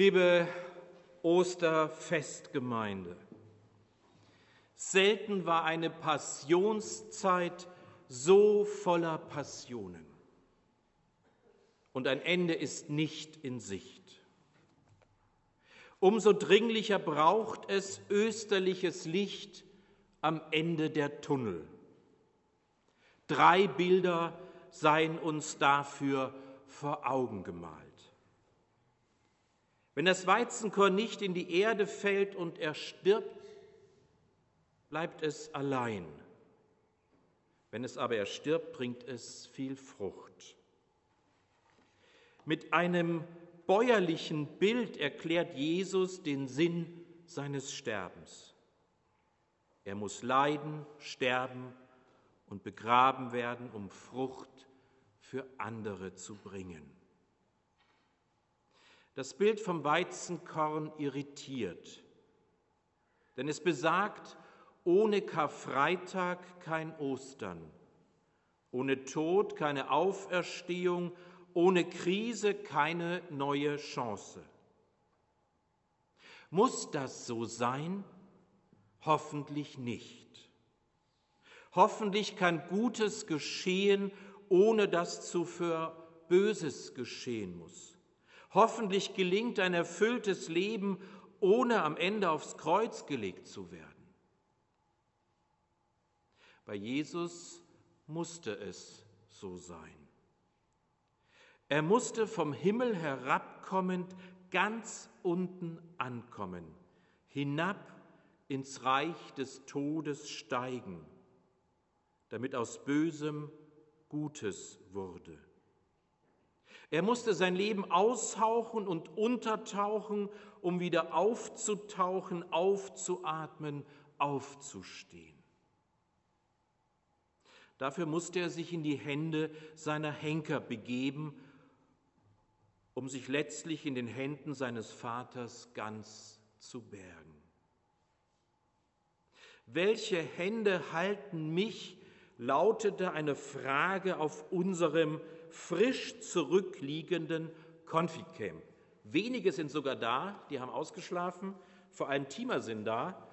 Liebe Osterfestgemeinde, selten war eine Passionszeit so voller Passionen. Und ein Ende ist nicht in Sicht. Umso dringlicher braucht es österliches Licht am Ende der Tunnel. Drei Bilder seien uns dafür vor Augen gemalt. Wenn das Weizenkorn nicht in die Erde fällt und er stirbt, bleibt es allein. Wenn es aber erstirbt, bringt es viel Frucht. Mit einem bäuerlichen Bild erklärt Jesus den Sinn seines Sterbens. Er muss leiden, sterben und begraben werden, um Frucht für andere zu bringen. Das Bild vom Weizenkorn irritiert, denn es besagt, ohne Karfreitag kein Ostern, ohne Tod keine Auferstehung, ohne Krise keine neue Chance. Muss das so sein? Hoffentlich nicht. Hoffentlich kann Gutes geschehen, ohne dass zuvor Böses geschehen muss. Hoffentlich gelingt ein erfülltes Leben, ohne am Ende aufs Kreuz gelegt zu werden. Bei Jesus musste es so sein. Er musste vom Himmel herabkommend ganz unten ankommen, hinab ins Reich des Todes steigen, damit aus Bösem Gutes wurde. Er musste sein Leben aushauchen und untertauchen, um wieder aufzutauchen, aufzuatmen, aufzustehen. Dafür musste er sich in die Hände seiner Henker begeben, um sich letztlich in den Händen seines Vaters ganz zu bergen. Welche Hände halten mich? lautete eine Frage auf unserem frisch zurückliegenden Konfitcamp. Wenige sind sogar da, die haben ausgeschlafen, vor allem Teamer sind da.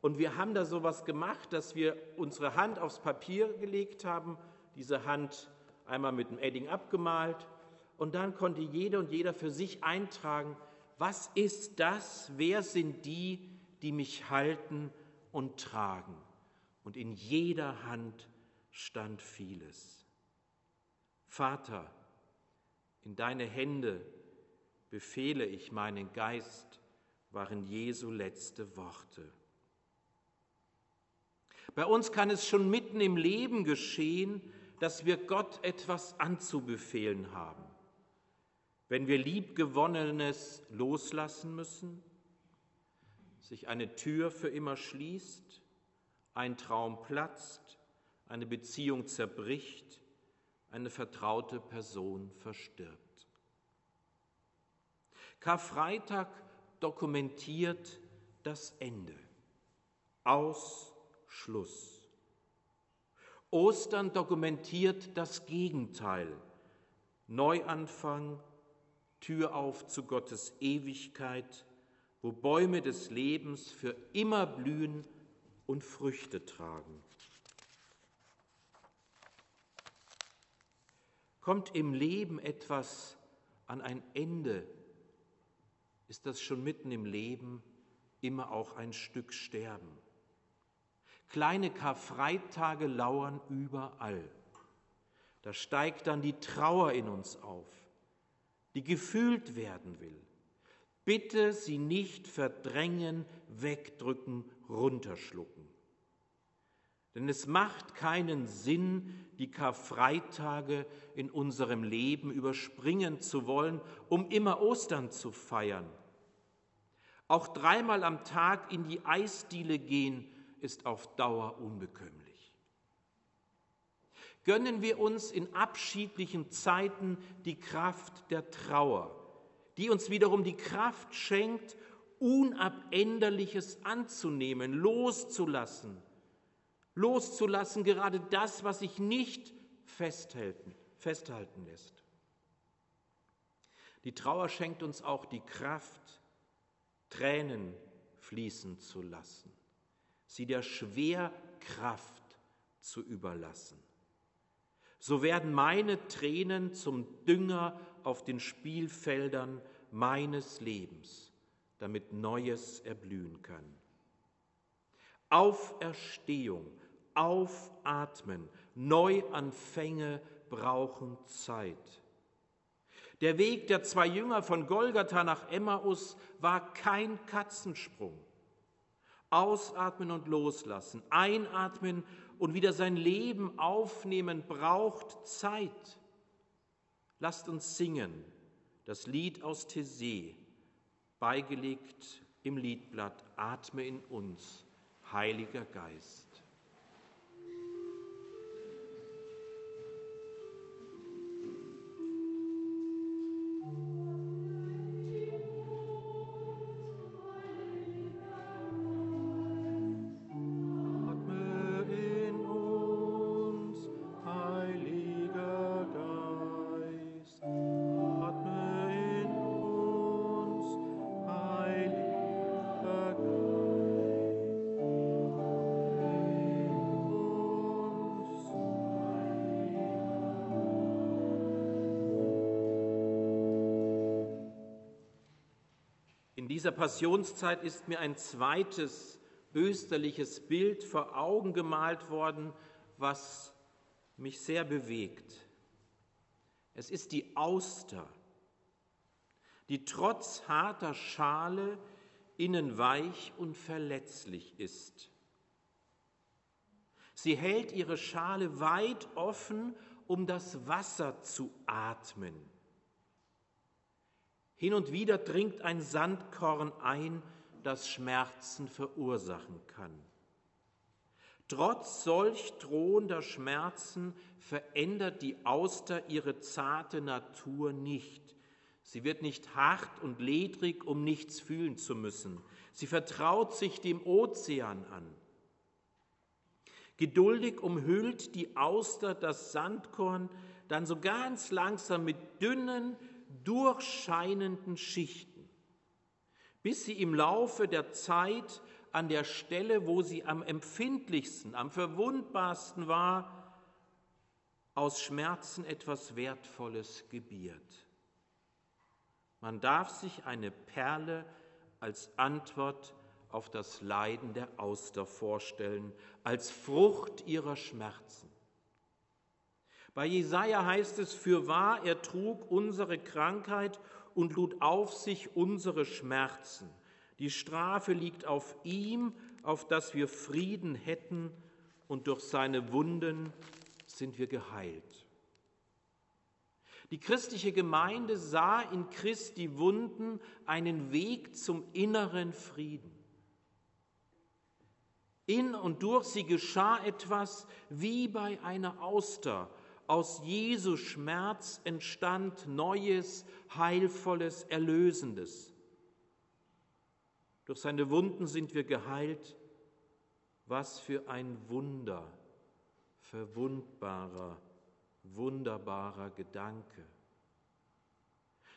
Und wir haben da so was gemacht, dass wir unsere Hand aufs Papier gelegt haben, diese Hand einmal mit dem Edding abgemalt und dann konnte jede und jeder für sich eintragen, was ist das, wer sind die, die mich halten und tragen. Und in jeder Hand stand vieles. Vater, in deine Hände befehle ich meinen Geist, waren Jesu letzte Worte. Bei uns kann es schon mitten im Leben geschehen, dass wir Gott etwas anzubefehlen haben. Wenn wir liebgewonnenes loslassen müssen, sich eine Tür für immer schließt, ein Traum platzt, eine Beziehung zerbricht, eine vertraute Person verstirbt. Karfreitag dokumentiert das Ende. Aus Schluss. Ostern dokumentiert das Gegenteil. Neuanfang, Tür auf zu Gottes Ewigkeit, wo Bäume des Lebens für immer blühen und Früchte tragen. Kommt im Leben etwas an ein Ende, ist das schon mitten im Leben immer auch ein Stück Sterben. Kleine Karfreitage lauern überall. Da steigt dann die Trauer in uns auf, die gefühlt werden will. Bitte sie nicht verdrängen, wegdrücken, runterschlucken. Denn es macht keinen Sinn, die Karfreitage in unserem Leben überspringen zu wollen, um immer Ostern zu feiern. Auch dreimal am Tag in die Eisdiele gehen ist auf Dauer unbekömmlich. Gönnen wir uns in abschiedlichen Zeiten die Kraft der Trauer, die uns wiederum die Kraft schenkt, Unabänderliches anzunehmen, loszulassen loszulassen, gerade das, was sich nicht festhalten, festhalten lässt. Die Trauer schenkt uns auch die Kraft, Tränen fließen zu lassen, sie der Schwerkraft zu überlassen. So werden meine Tränen zum Dünger auf den Spielfeldern meines Lebens, damit Neues erblühen kann. Auferstehung, Aufatmen, Neuanfänge brauchen Zeit. Der Weg der zwei Jünger von Golgatha nach Emmaus war kein Katzensprung. Ausatmen und loslassen, einatmen und wieder sein Leben aufnehmen braucht Zeit. Lasst uns singen das Lied aus Thésée, beigelegt im Liedblatt Atme in uns, Heiliger Geist. Dieser Passionszeit ist mir ein zweites österliches Bild vor Augen gemalt worden, was mich sehr bewegt. Es ist die Auster, die trotz harter Schale innen weich und verletzlich ist. Sie hält ihre Schale weit offen, um das Wasser zu atmen. Hin und wieder dringt ein Sandkorn ein, das Schmerzen verursachen kann. Trotz solch drohender Schmerzen verändert die Auster ihre zarte Natur nicht. Sie wird nicht hart und ledrig, um nichts fühlen zu müssen. Sie vertraut sich dem Ozean an. Geduldig umhüllt die Auster das Sandkorn dann so ganz langsam mit dünnen, durchscheinenden Schichten, bis sie im Laufe der Zeit an der Stelle, wo sie am empfindlichsten, am verwundbarsten war, aus Schmerzen etwas Wertvolles gebiert. Man darf sich eine Perle als Antwort auf das Leiden der Auster vorstellen, als Frucht ihrer Schmerzen. Bei Jesaja heißt es: Für wahr, er trug unsere Krankheit und lud auf sich unsere Schmerzen. Die Strafe liegt auf ihm, auf dass wir Frieden hätten, und durch seine Wunden sind wir geheilt. Die christliche Gemeinde sah in Christi Wunden einen Weg zum inneren Frieden. In und durch sie geschah etwas wie bei einer Auster, aus Jesu Schmerz entstand Neues, Heilvolles, Erlösendes. Durch seine Wunden sind wir geheilt. Was für ein Wunder, verwundbarer, wunderbarer Gedanke.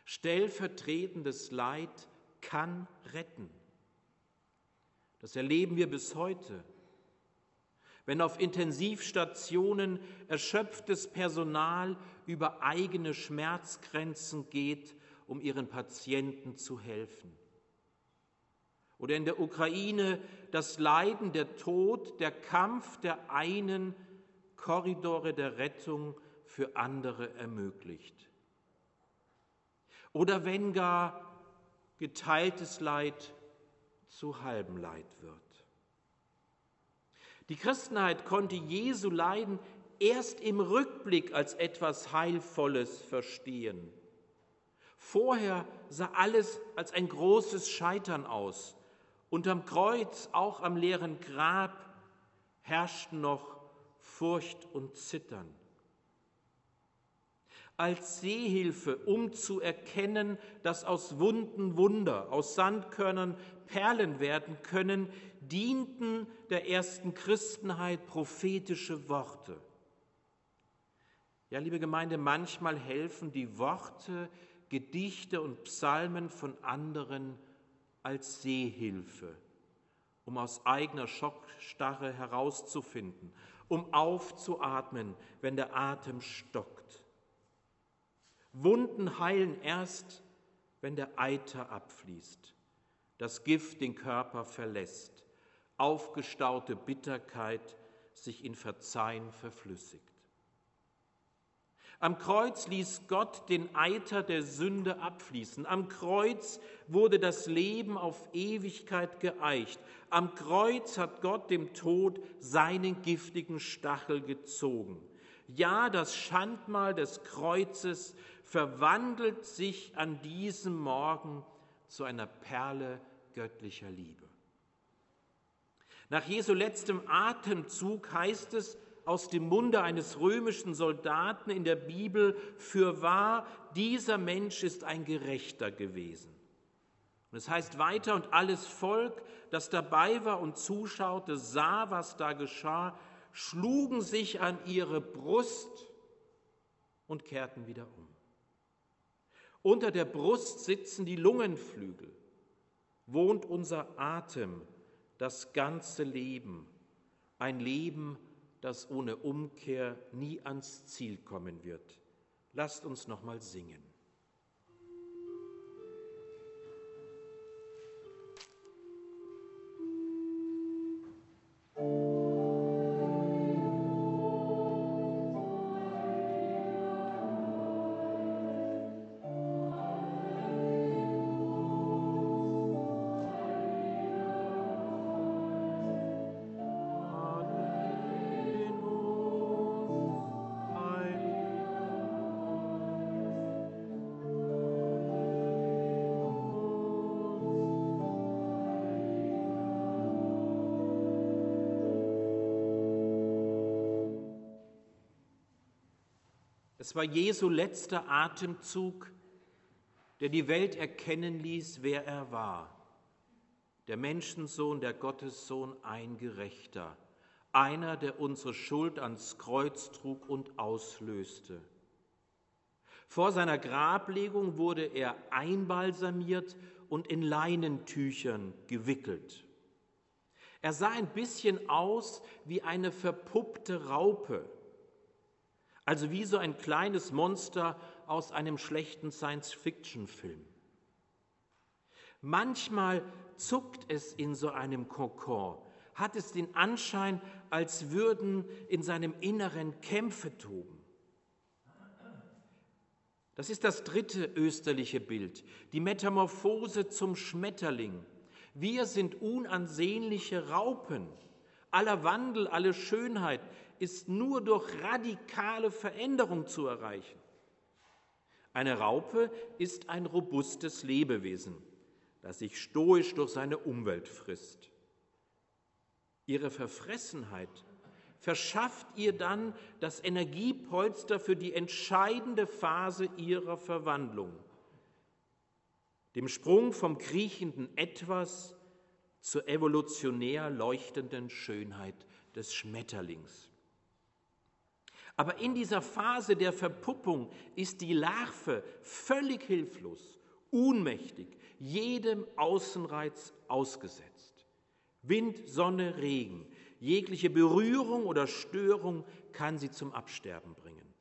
Stellvertretendes Leid kann retten. Das erleben wir bis heute wenn auf Intensivstationen erschöpftes Personal über eigene Schmerzgrenzen geht, um ihren Patienten zu helfen. Oder in der Ukraine das Leiden, der Tod, der Kampf der einen Korridore der Rettung für andere ermöglicht. Oder wenn gar geteiltes Leid zu halbem Leid wird. Die Christenheit konnte Jesu Leiden erst im Rückblick als etwas Heilvolles verstehen. Vorher sah alles als ein großes Scheitern aus. Unterm Kreuz, auch am leeren Grab, herrschten noch Furcht und Zittern als Sehhilfe, um zu erkennen, dass aus Wunden Wunder, aus Sandkörnern Perlen werden können, dienten der ersten Christenheit prophetische Worte. Ja, liebe Gemeinde, manchmal helfen die Worte Gedichte und Psalmen von anderen als Sehhilfe, um aus eigener Schockstarre herauszufinden, um aufzuatmen, wenn der Atem stockt. Wunden heilen erst, wenn der Eiter abfließt, das Gift den Körper verlässt, aufgestaute Bitterkeit sich in Verzeihen verflüssigt. Am Kreuz ließ Gott den Eiter der Sünde abfließen. Am Kreuz wurde das Leben auf Ewigkeit geeicht. Am Kreuz hat Gott dem Tod seinen giftigen Stachel gezogen. Ja, das Schandmal des Kreuzes verwandelt sich an diesem Morgen zu einer Perle göttlicher Liebe. Nach Jesu letztem Atemzug heißt es, aus dem Munde eines römischen Soldaten in der Bibel, für wahr, dieser Mensch ist ein Gerechter gewesen. Und es heißt weiter, und alles Volk, das dabei war und zuschaute, sah, was da geschah, schlugen sich an ihre Brust und kehrten wieder um. Unter der Brust sitzen die Lungenflügel, wohnt unser Atem, das ganze Leben, ein Leben, das ohne Umkehr nie ans Ziel kommen wird. Lasst uns noch mal singen. Es war Jesu letzter Atemzug, der die Welt erkennen ließ, wer er war. Der Menschensohn, der Gottessohn, ein Gerechter, einer, der unsere Schuld ans Kreuz trug und auslöste. Vor seiner Grablegung wurde er einbalsamiert und in Leinentüchern gewickelt. Er sah ein bisschen aus wie eine verpuppte Raupe also wie so ein kleines Monster aus einem schlechten Science-Fiction-Film. Manchmal zuckt es in so einem Kokon, hat es den Anschein, als würden in seinem Inneren Kämpfe toben. Das ist das dritte österliche Bild, die Metamorphose zum Schmetterling. Wir sind unansehnliche Raupen. Aller Wandel, alle Schönheit ist nur durch radikale Veränderung zu erreichen. Eine Raupe ist ein robustes Lebewesen, das sich stoisch durch seine Umwelt frisst. Ihre Verfressenheit verschafft ihr dann das Energiepolster für die entscheidende Phase ihrer Verwandlung, dem Sprung vom kriechenden Etwas zur evolutionär leuchtenden Schönheit des Schmetterlings. Aber in dieser Phase der Verpuppung ist die Larve völlig hilflos, unmächtig, jedem Außenreiz ausgesetzt. Wind, Sonne, Regen, jegliche Berührung oder Störung kann sie zum Absterben bringen.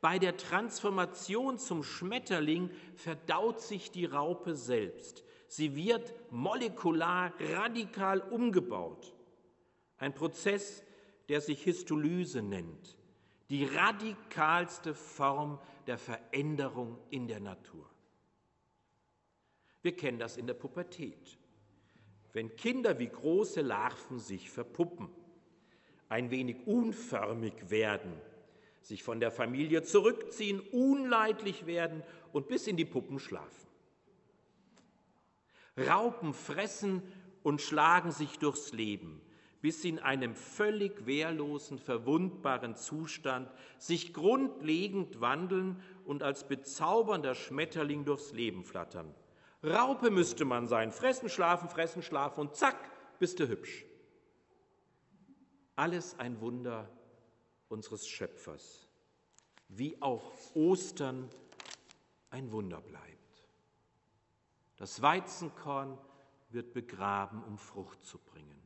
Bei der Transformation zum Schmetterling verdaut sich die Raupe selbst. Sie wird molekular radikal umgebaut. Ein Prozess, der sich Histolyse nennt, die radikalste Form der Veränderung in der Natur. Wir kennen das in der Pubertät. Wenn Kinder wie große Larven sich verpuppen, ein wenig unförmig werden, sich von der Familie zurückziehen, unleidlich werden und bis in die Puppen schlafen. Raupen fressen und schlagen sich durchs Leben, bis sie in einem völlig wehrlosen, verwundbaren Zustand sich grundlegend wandeln und als bezaubernder Schmetterling durchs Leben flattern. Raupe müsste man sein, fressen, schlafen, fressen, schlafen und zack, bist du hübsch. Alles ein Wunder unseres Schöpfers, wie auch Ostern ein Wunder bleibt. Das Weizenkorn wird begraben, um Frucht zu bringen.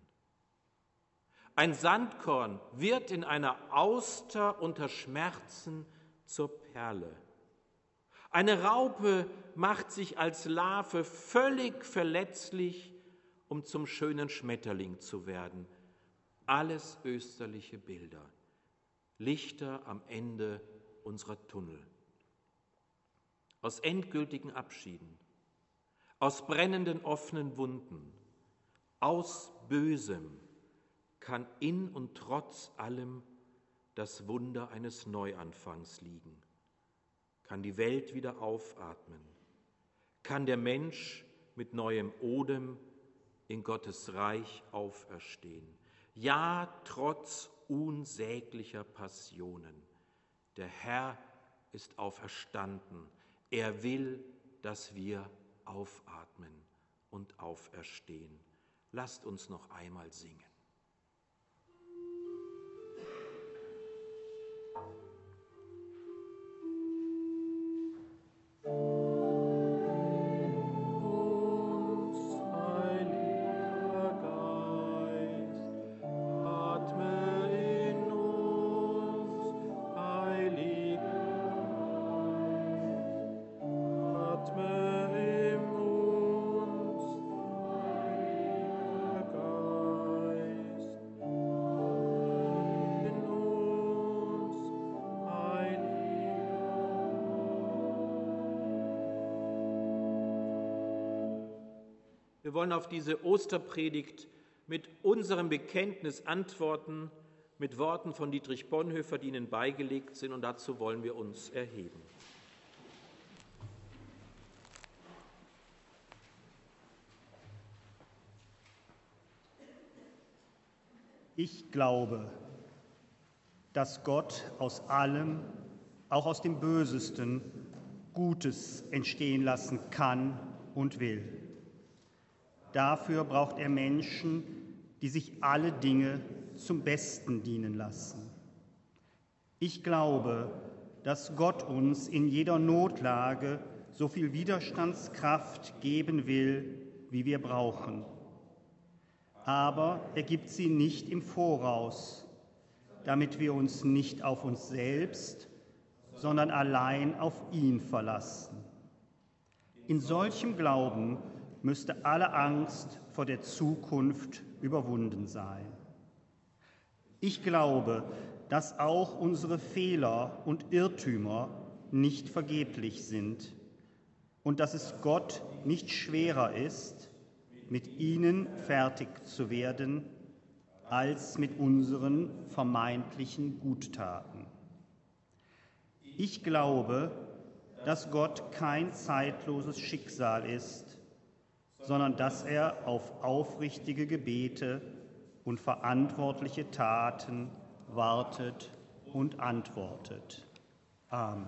Ein Sandkorn wird in einer Auster unter Schmerzen zur Perle. Eine Raupe macht sich als Larve völlig verletzlich, um zum schönen Schmetterling zu werden. Alles österliche Bilder, Lichter am Ende unserer Tunnel. Aus endgültigen Abschieden, aus brennenden offenen Wunden, aus Bösem kann in und trotz allem das Wunder eines Neuanfangs liegen. Kann die Welt wieder aufatmen? Kann der Mensch mit neuem Odem in Gottes Reich auferstehen? Ja, trotz unsäglicher Passionen. Der Herr ist auferstanden. Er will, dass wir aufatmen und auferstehen. Lasst uns noch einmal singen. Wollen auf diese Osterpredigt mit unserem Bekenntnis antworten, mit Worten von Dietrich Bonhoeffer, die Ihnen beigelegt sind, und dazu wollen wir uns erheben. Ich glaube, dass Gott aus allem, auch aus dem Bösesten, Gutes entstehen lassen kann und will. Dafür braucht er Menschen, die sich alle Dinge zum Besten dienen lassen. Ich glaube, dass Gott uns in jeder Notlage so viel Widerstandskraft geben will, wie wir brauchen. Aber er gibt sie nicht im Voraus, damit wir uns nicht auf uns selbst, sondern allein auf ihn verlassen. In solchem Glauben müsste alle Angst vor der Zukunft überwunden sein. Ich glaube, dass auch unsere Fehler und Irrtümer nicht vergeblich sind und dass es Gott nicht schwerer ist, mit ihnen fertig zu werden, als mit unseren vermeintlichen Guttaten. Ich glaube, dass Gott kein zeitloses Schicksal ist, sondern dass er auf aufrichtige Gebete und verantwortliche Taten wartet und antwortet. Amen.